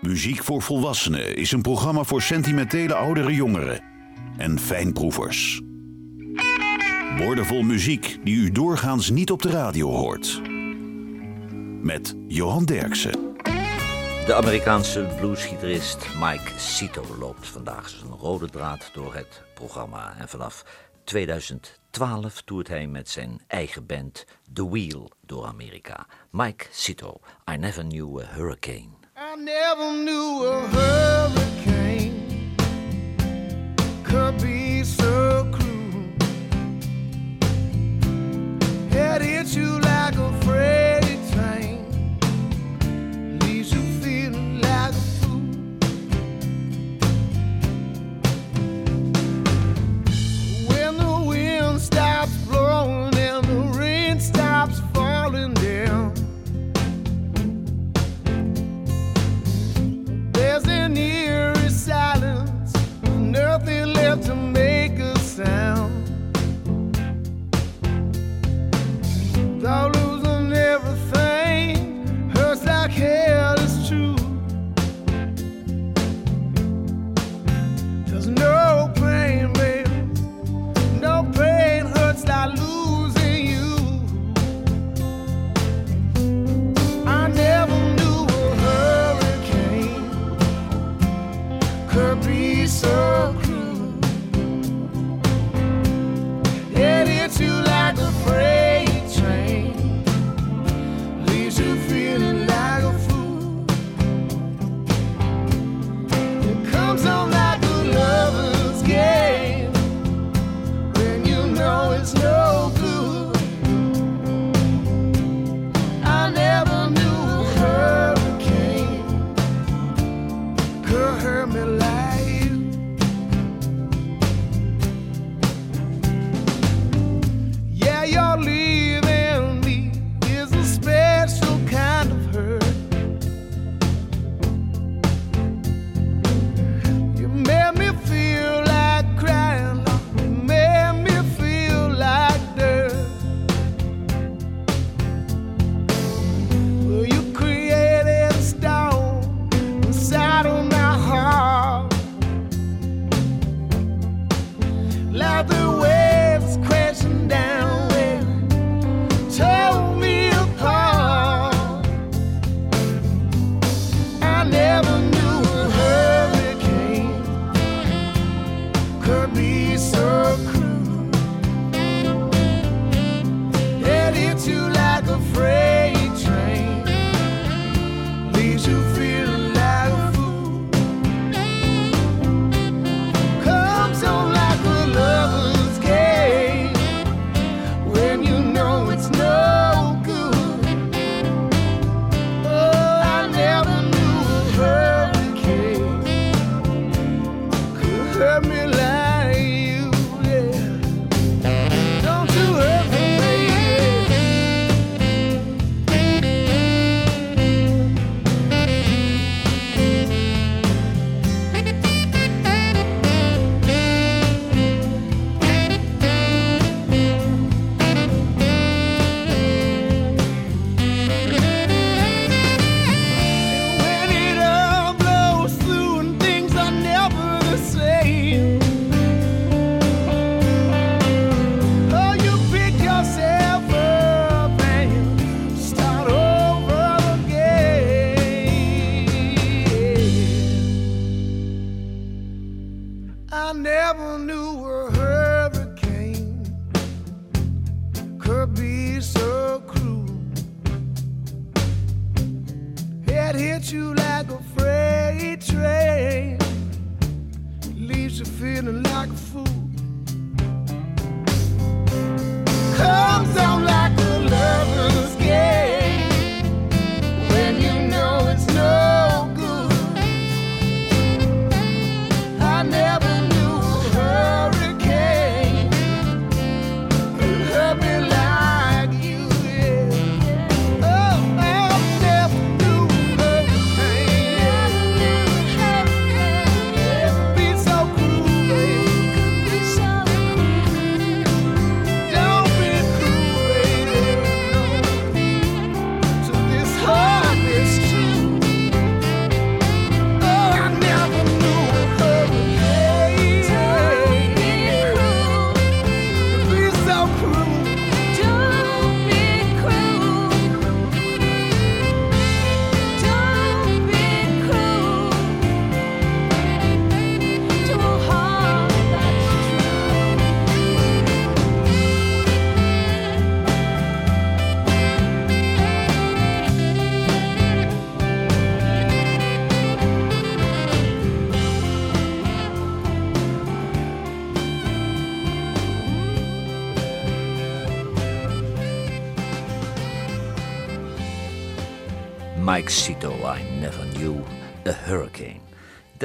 Muziek voor Volwassenen is een programma voor sentimentele oudere jongeren en fijnproevers. Woordenvol muziek die u doorgaans niet op de radio hoort. Met Johan Derksen. De Amerikaanse bluesgitarist Mike Sito loopt vandaag zijn rode draad door het programma. En vanaf 2012 toert hij met zijn eigen band The Wheel. door Amerika. Mike Zito, I Never Knew a Hurricane. I never knew a hurricane could be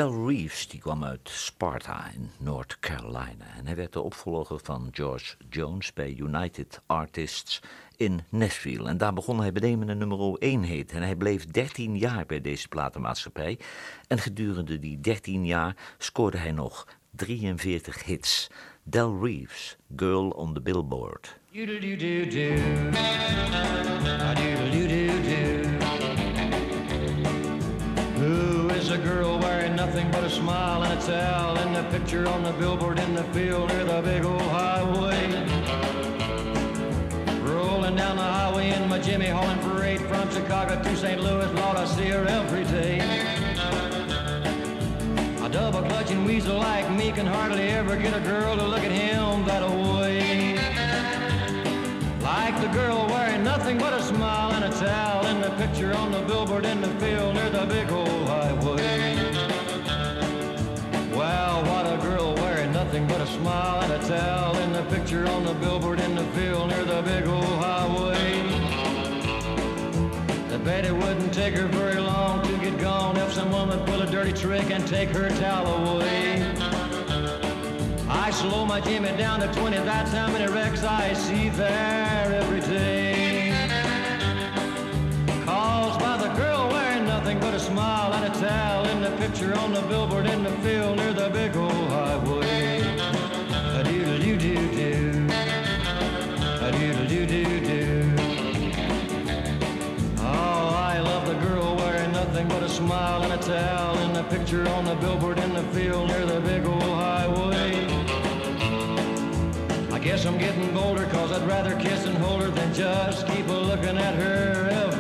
Del Reeves die kwam uit Sparta in North Carolina en hij werd de opvolger van George Jones bij United Artists in Nashville. En daar begon hij benemende nummer 1 heet. En hij bleef 13 jaar bij deze platenmaatschappij. En gedurende die 13 jaar scoorde hij nog 43 hits. Del Reeves, Girl on the Billboard. Smile and a towel in the picture on the billboard in the field near the big old highway? Rolling down the highway in my Jimmy Holland parade from Chicago to St. Louis, Lord, I see her every day. A double clutching weasel like me can hardly ever get a girl to look at him that way. Like the girl wearing nothing but a smile and a towel in the picture on the billboard in the field near the big old highway. What a girl wearing nothing but a smile and a towel in the picture on the billboard in the field near the big old highway. I bet it wouldn't take her very long to get gone if someone would pull a dirty trick and take her towel away. I slow my Jimmy down to 20, that's how many wrecks I see there every day. Smile and a towel in the picture on the billboard in the field near the big old highway. A doodle doo doo doo. A doodle doo doo doo. Oh, I love the girl wearing nothing but a smile and a towel in the picture on the billboard in the field near the big old highway. I guess I'm getting bolder cause I'd rather kiss and hold her than just keep a looking at her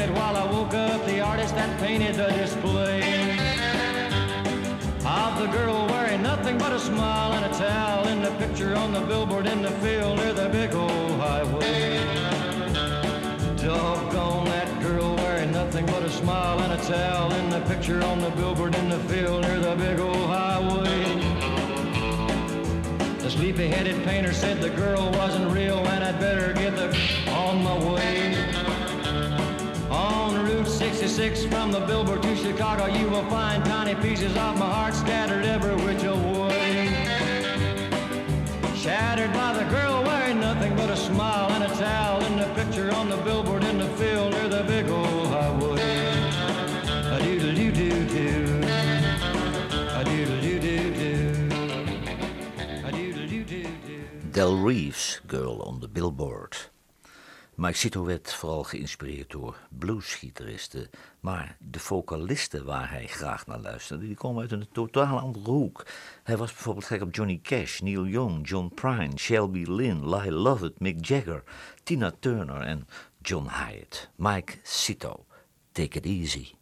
Shimmied while I woke up the artist that painted the display of the girl wearing nothing but a smile and a towel in the picture on the billboard in the field near the big old highway. Doggone that girl wearing nothing but a smile and a towel in the picture on the billboard in the field near the big old highway. The sleepy-headed painter said the girl wasn't real and I'd better get the on my way. 66 from the billboard to Chicago, you will find tiny pieces of my heart scattered every which way. Shattered by the girl wearing nothing but a smile and a towel in the picture on the billboard in the field near the big old highway. A doodle doo doo doo. A doodle doo doo doo. Del Reeves, Girl on the Billboard. Mike Cito werd vooral geïnspireerd door bluesgitaristen, maar de vocalisten waar hij graag naar luisterde, die komen uit een totaal andere hoek. Hij was bijvoorbeeld gek op Johnny Cash, Neil Young, John Prine, Shelby Lynn, Lyle Lovett, Mick Jagger, Tina Turner en John Hyatt. Mike Cito, take it easy.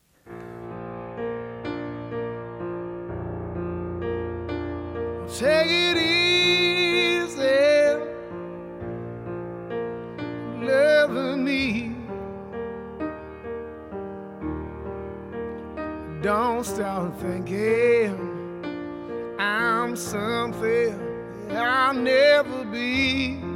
Take it easy, Don't stop thinking I'm something I'll never be.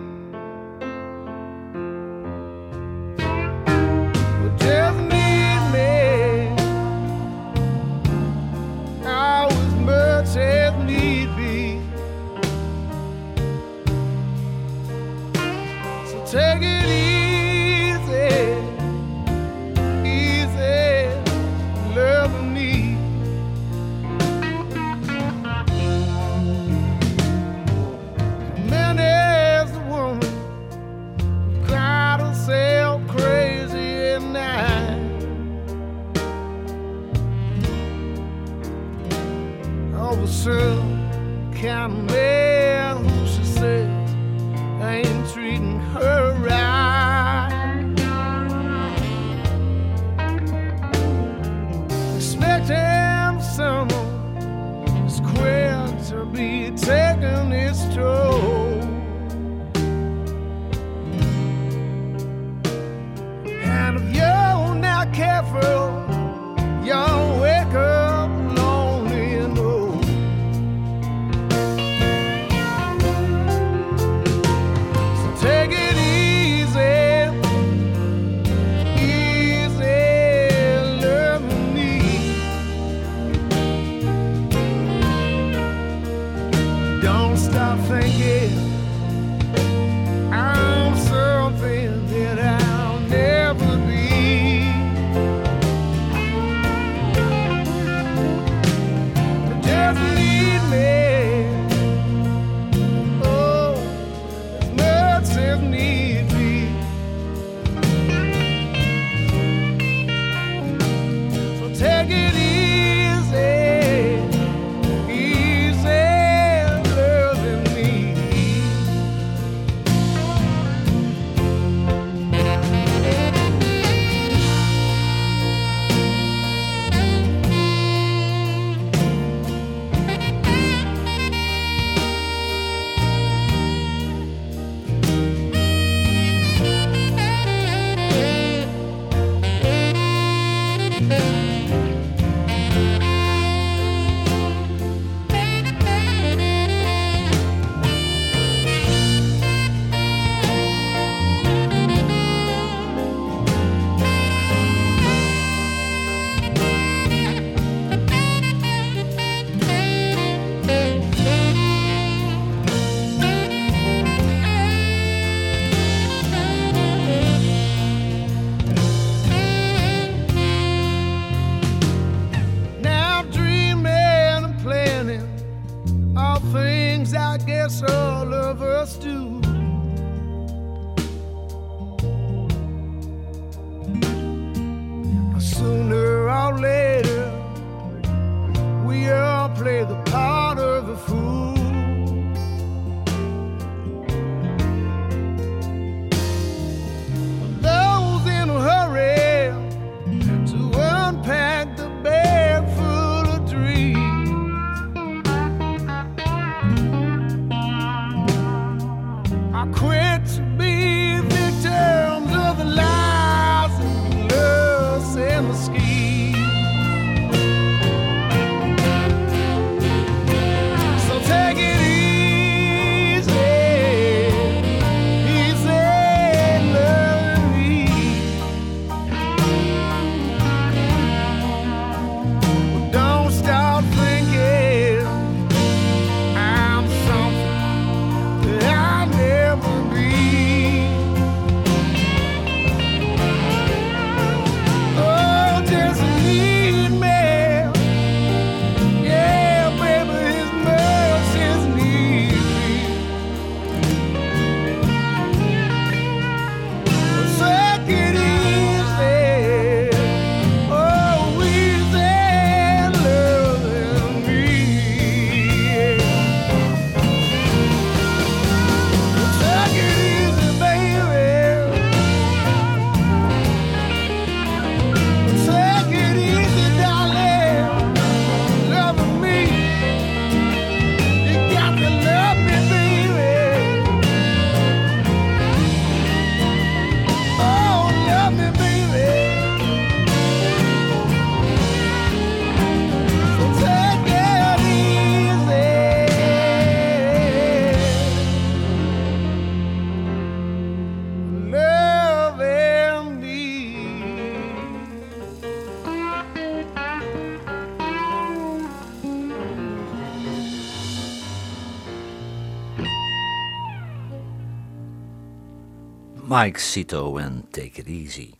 Mike Cito en Take It Easy.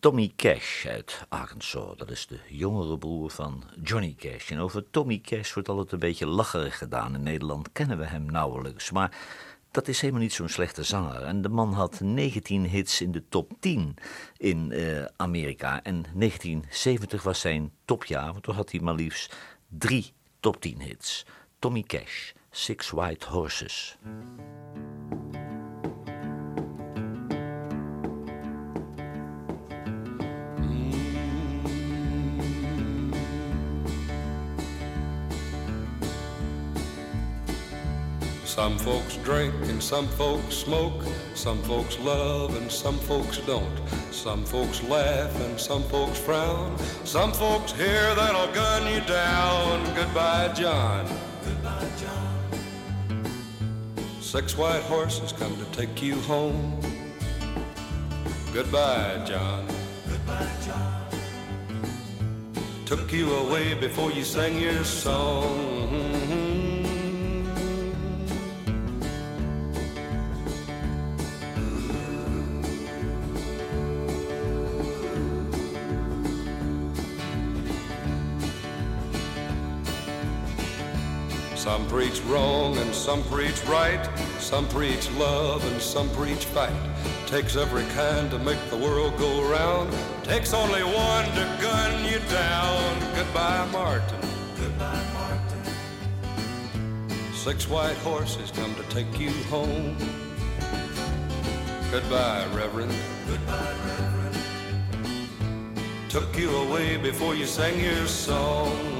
Tommy Cash uit Arkansas, dat is de jongere broer van Johnny Cash. En over Tommy Cash wordt altijd een beetje lacherig gedaan. In Nederland kennen we hem nauwelijks, maar dat is helemaal niet zo'n slechte zanger. En de man had 19 hits in de top 10 in eh, Amerika. En 1970 was zijn topjaar, want toen had hij maar liefst drie top 10 hits. Tommy Cash, Six White Horses. Some folks drink and some folks smoke. Some folks love and some folks don't. Some folks laugh and some folks frown. Some folks hear that'll gun you down. Goodbye, John. Goodbye, John. Six white horses come to take you home. Goodbye, John. Goodbye, John. Took you away before you sang your song. Some preach wrong and some preach right. Some preach love and some preach fight. Takes every kind to make the world go round. Takes only one to gun you down. Goodbye, Martin. Goodbye, Martin. Six white horses come to take you home. Goodbye, Reverend. Goodbye, Reverend. Took you away before you sang your song.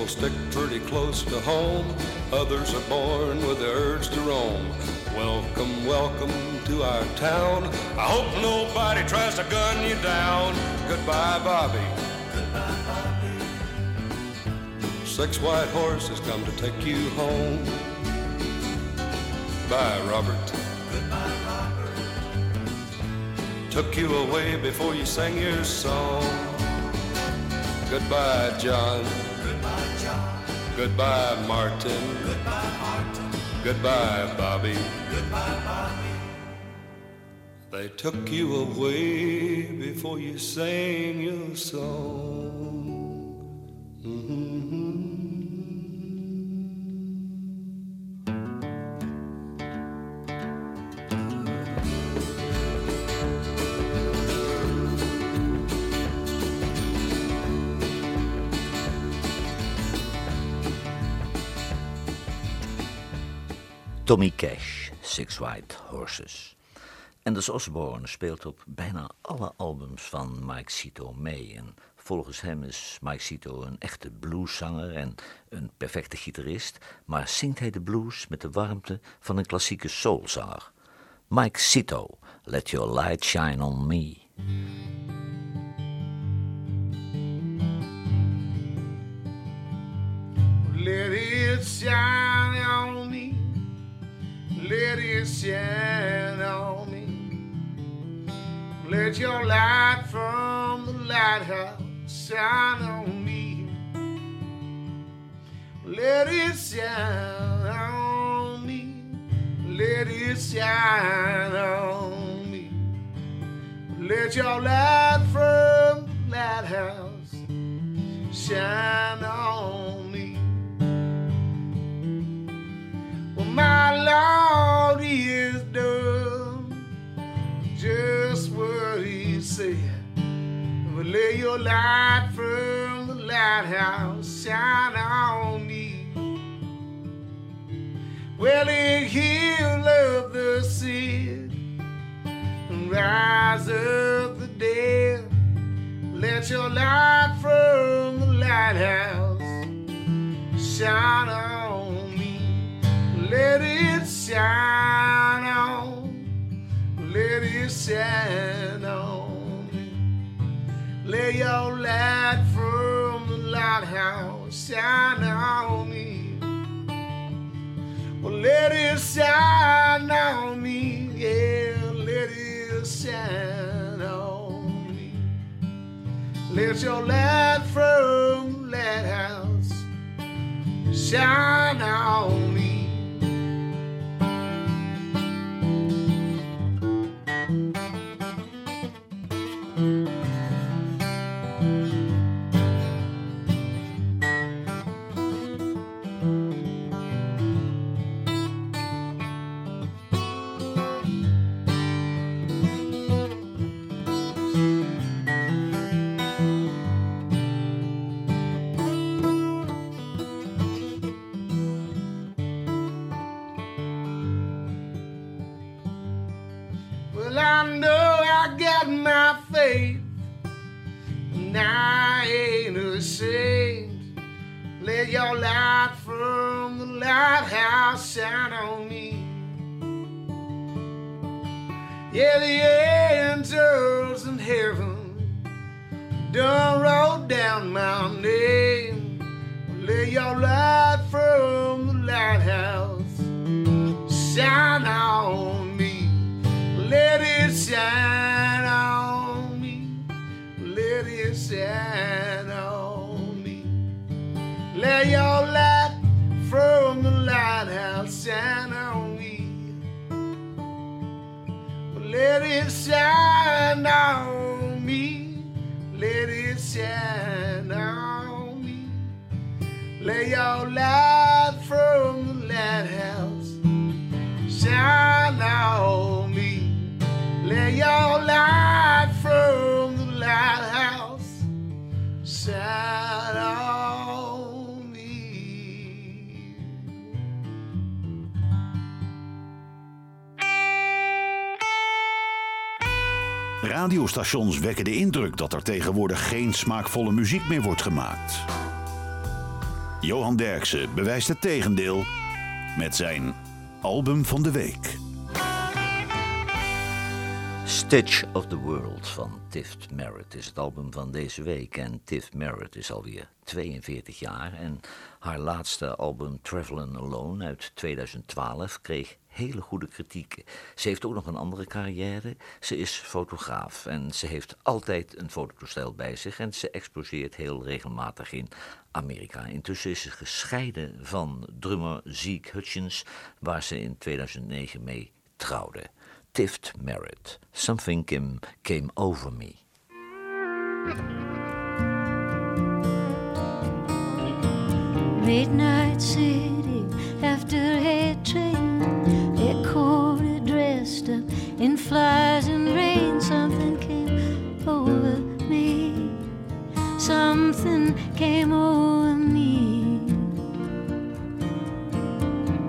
People stick pretty close to home, others are born with the urge to roam. Welcome, welcome to our town. I hope nobody tries to gun you down. Goodbye, Bobby. Goodbye, Bobby. Six white horses come to take you home. Bye, Robert. Goodbye, Robert. Took you away before you sang your song. Goodbye, John. Goodbye, John. Goodbye, Martin. Goodbye, Martin. Goodbye, Bobby. Goodbye, Bobby. They took you away before you sang your song. Mm-hmm. Tommy Cash, Six White Horses. Anders Osborne speelt op bijna alle albums van Mike Cito mee. En volgens hem is Mike Cito een echte blueszanger en een perfecte gitarist, maar zingt hij de blues met de warmte van een klassieke soulzanger. Mike Cito, Let Your Light Shine on Me. Let it shine on. Let it shine on me. Let your light from the lighthouse shine on me. Let it shine on me. Let it shine on me. Let your light from the lighthouse shine on Said. But lay your light from the lighthouse shine on me. Well, He healed of the and rise up the dead. Let your light from the lighthouse shine on me. Let it shine on, let it shine on. Lay your light from the lighthouse shine on me. Well, let it shine on me, yeah, let it shine on me. Let your light from the lighthouse shine on me. Radiostations wekken de indruk dat er tegenwoordig geen smaakvolle muziek meer wordt gemaakt. Johan Derksen bewijst het tegendeel met zijn album van de week. Stitch of the World van Tift Merritt is het album van deze week. En Tift Merritt is alweer 42 jaar. En haar laatste album Travelin' Alone uit 2012 kreeg hele goede kritiek. Ze heeft ook nog een andere carrière. Ze is fotograaf en ze heeft altijd een fototoestel bij zich en ze exposeert heel regelmatig in Amerika. Intussen is ze gescheiden van drummer Zeke Hutchins, waar ze in 2009 mee trouwde. Tift Merritt, Something Kim Came Over Me. Midnight City after flies and rain, something came over me. Something came over me.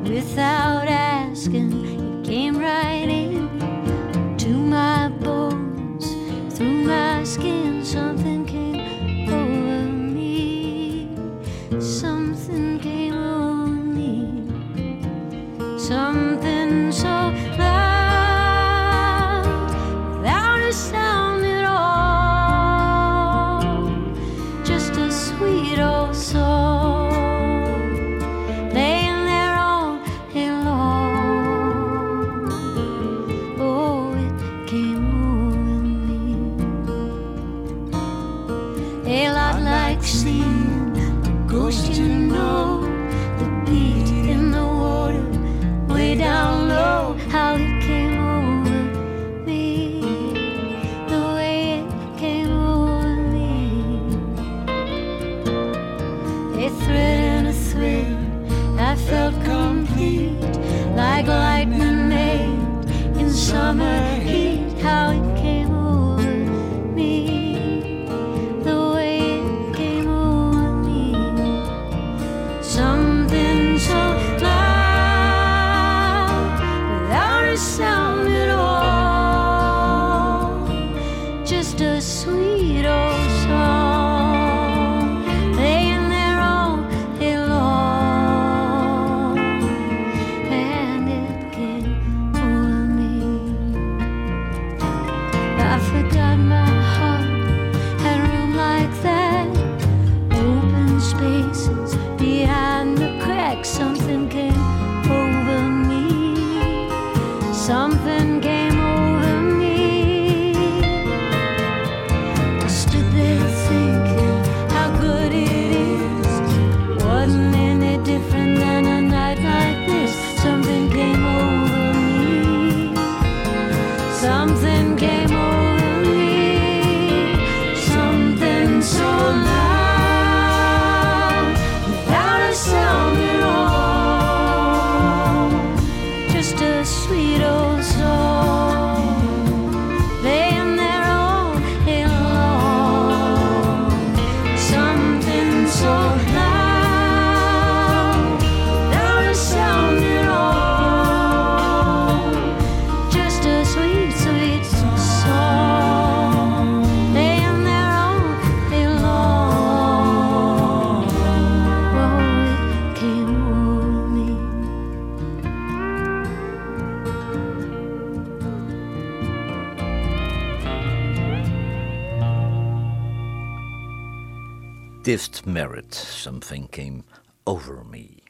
Without asking, it came right. came over me.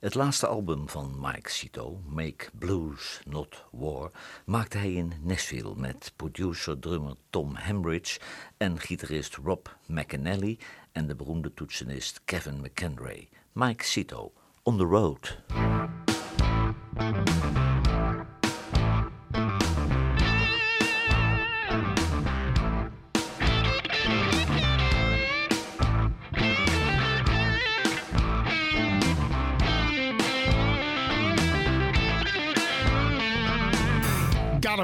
Het laatste album van Mike Cito, Make Blues Not War, maakte hij in Nashville met producer-drummer Tom Hambridge en gitarist Rob McAnally en de beroemde toetsenist Kevin McEnray. Mike Cito, On the Road.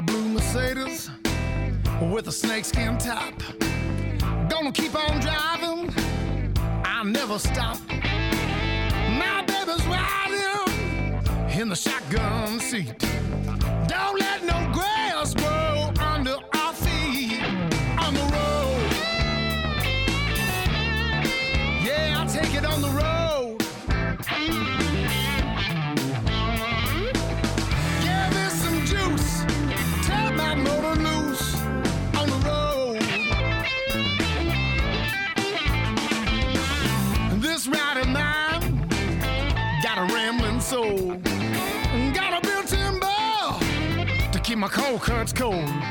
a blue Mercedes with a snakeskin top. Gonna keep on driving, I never stop. My baby's riding in the shotgun seat. Don't let no gray my cold cuts cold.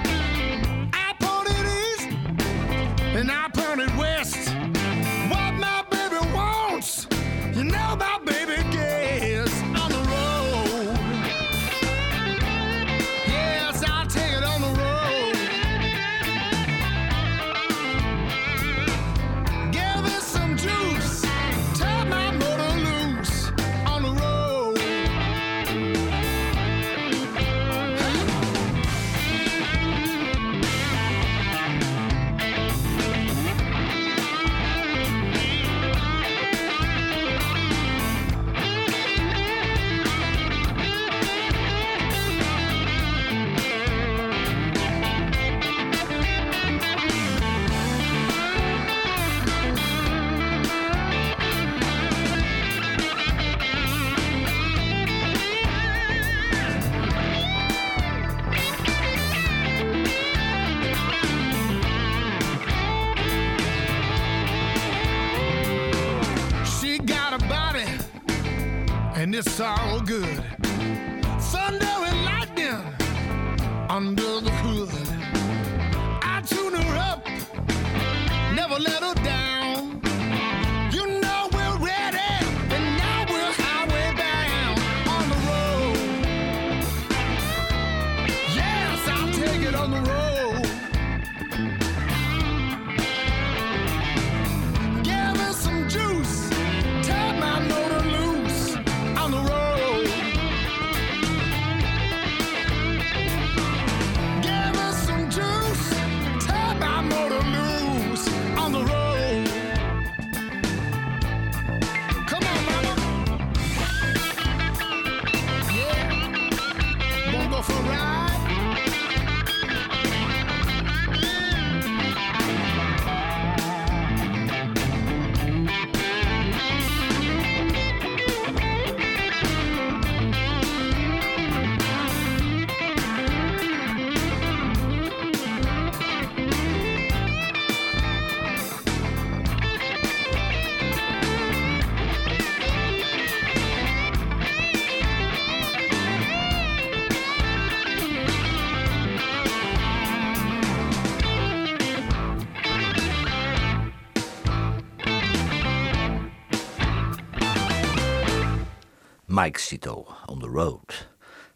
Mike Sito, On the Road.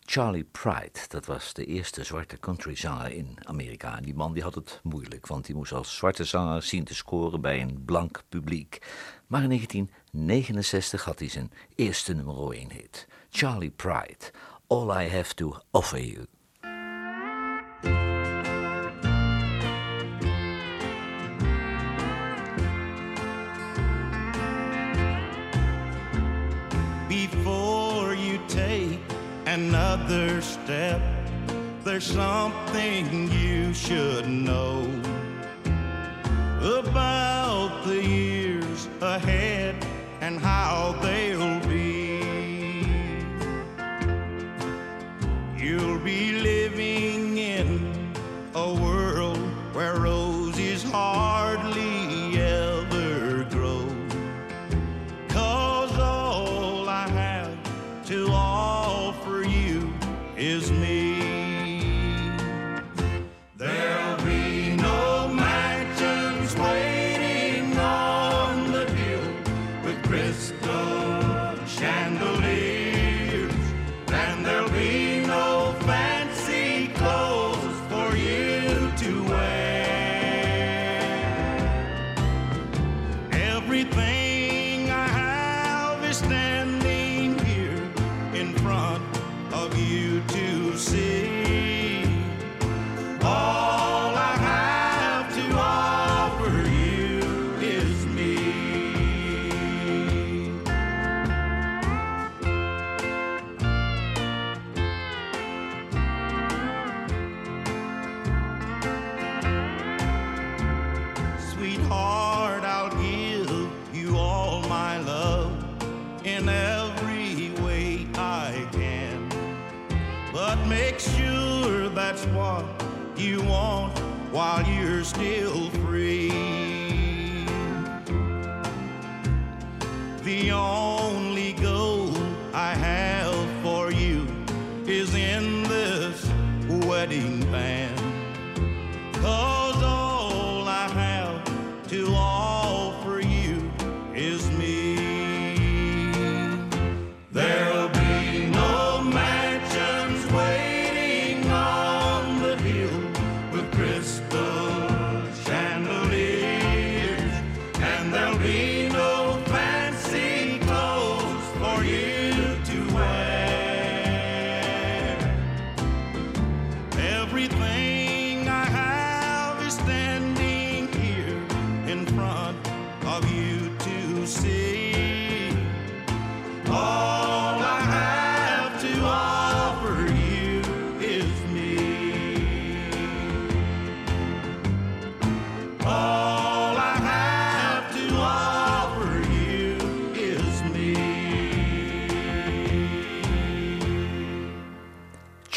Charlie Pride, dat was de eerste zwarte countryzanger in Amerika. En die man die had het moeilijk, want die moest als zwarte zanger zien te scoren bij een blank publiek. Maar in 1969 had hij zijn eerste nummer 1 hit. Charlie Pride, All I Have to Offer You. another step. There's something you should know about the years ahead and how they'll be. You'll be living in a world where roses are.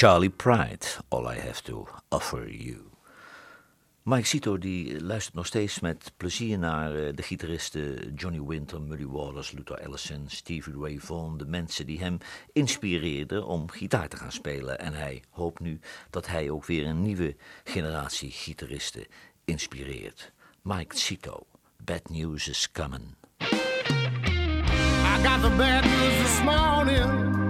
Charlie Pride, All I Have to Offer You. Mike Cito die luistert nog steeds met plezier naar eh, de gitaristen Johnny Winter, Muddy Waters, Luther Allison, Stevie Ray Vaughan, de mensen die hem inspireerden om gitaar te gaan spelen. En hij hoopt nu dat hij ook weer een nieuwe generatie gitaristen inspireert. Mike Cito, Bad News is Coming. I got the bad news this morning.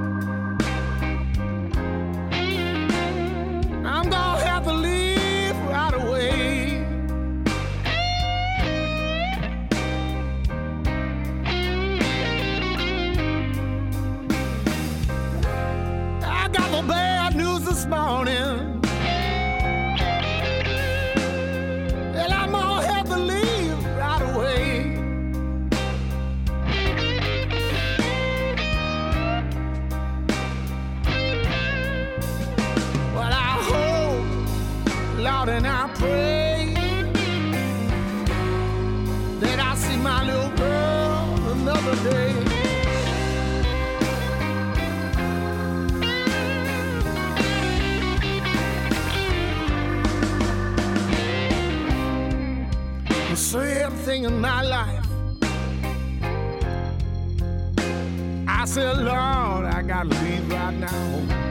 Have to leave right away. I got the bad news this morning. And I pray that I see my little girl another day. The sad thing in my life, I said, Lord, I gotta leave right now.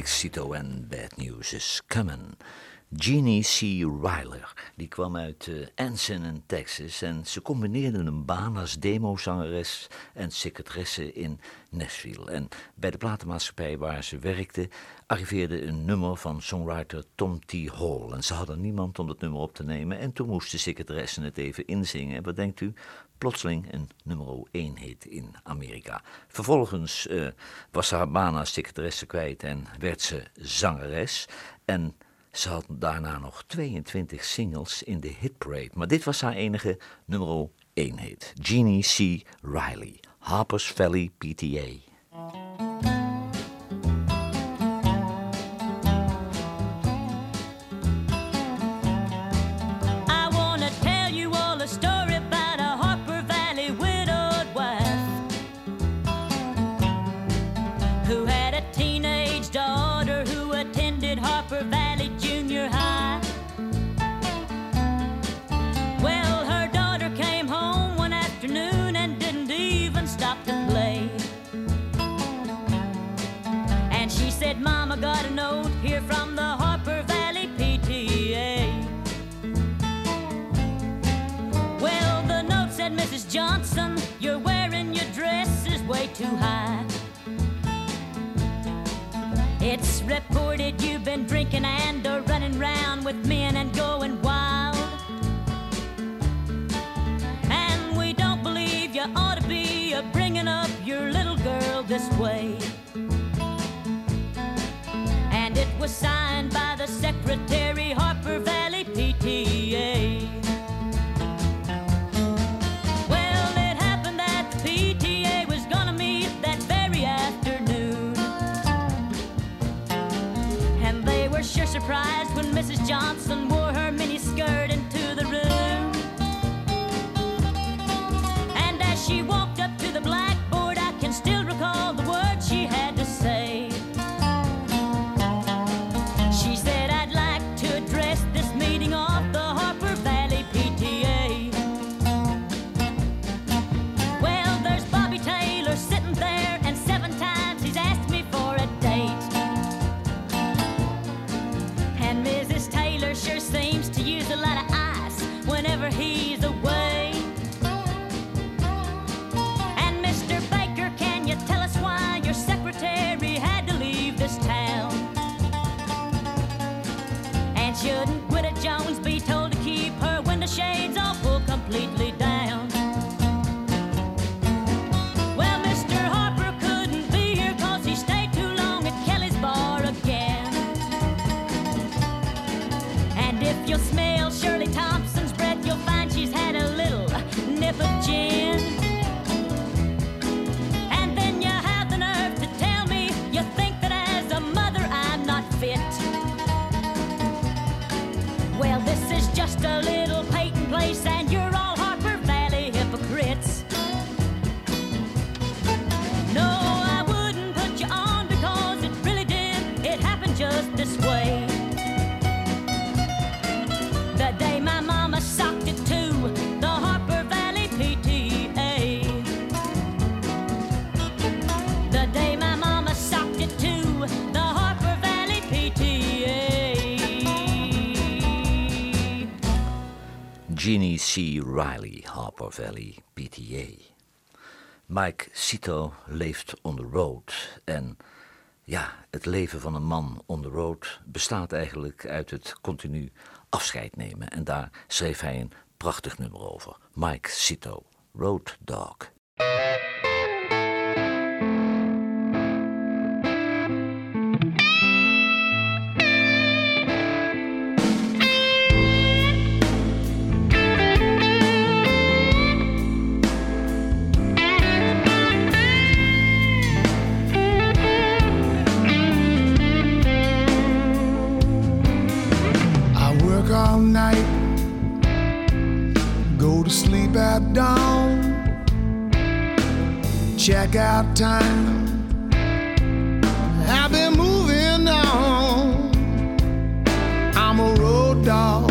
Mike en Bad News is Coming. Jeannie C. Ryler, die kwam uit uh, Anson in Texas en ze combineerde een baan als demozangeres en secretaresse in Nashville. En bij de platenmaatschappij waar ze werkte arriveerde een nummer van songwriter Tom T. Hall. En ze hadden niemand om dat nummer op te nemen en toen moest de secretaresse het even inzingen. En wat denkt u? plotseling een nummer 1 hit in Amerika. Vervolgens uh, was haar baan als secretaresse kwijt en werd ze zangeres. En ze had daarna nog 22 singles in de hitparade. Maar dit was haar enige nummer 1 hit. Jeannie C. Riley, Harper's Valley PTA. Too high. It's reported you've been drinking and are running around with men and going wild. And we don't believe you ought to be bringing up your little girl this way. And it was signed by the Secretary C. Riley, Harper Valley PTA. Mike Cito leeft on the road. En ja, het leven van een man on the road bestaat eigenlijk uit het continu afscheid nemen. En daar schreef hij een prachtig nummer over. Mike Cito, Road Dog. Sleep at dawn, check out time. I've been moving on. I'm a road dog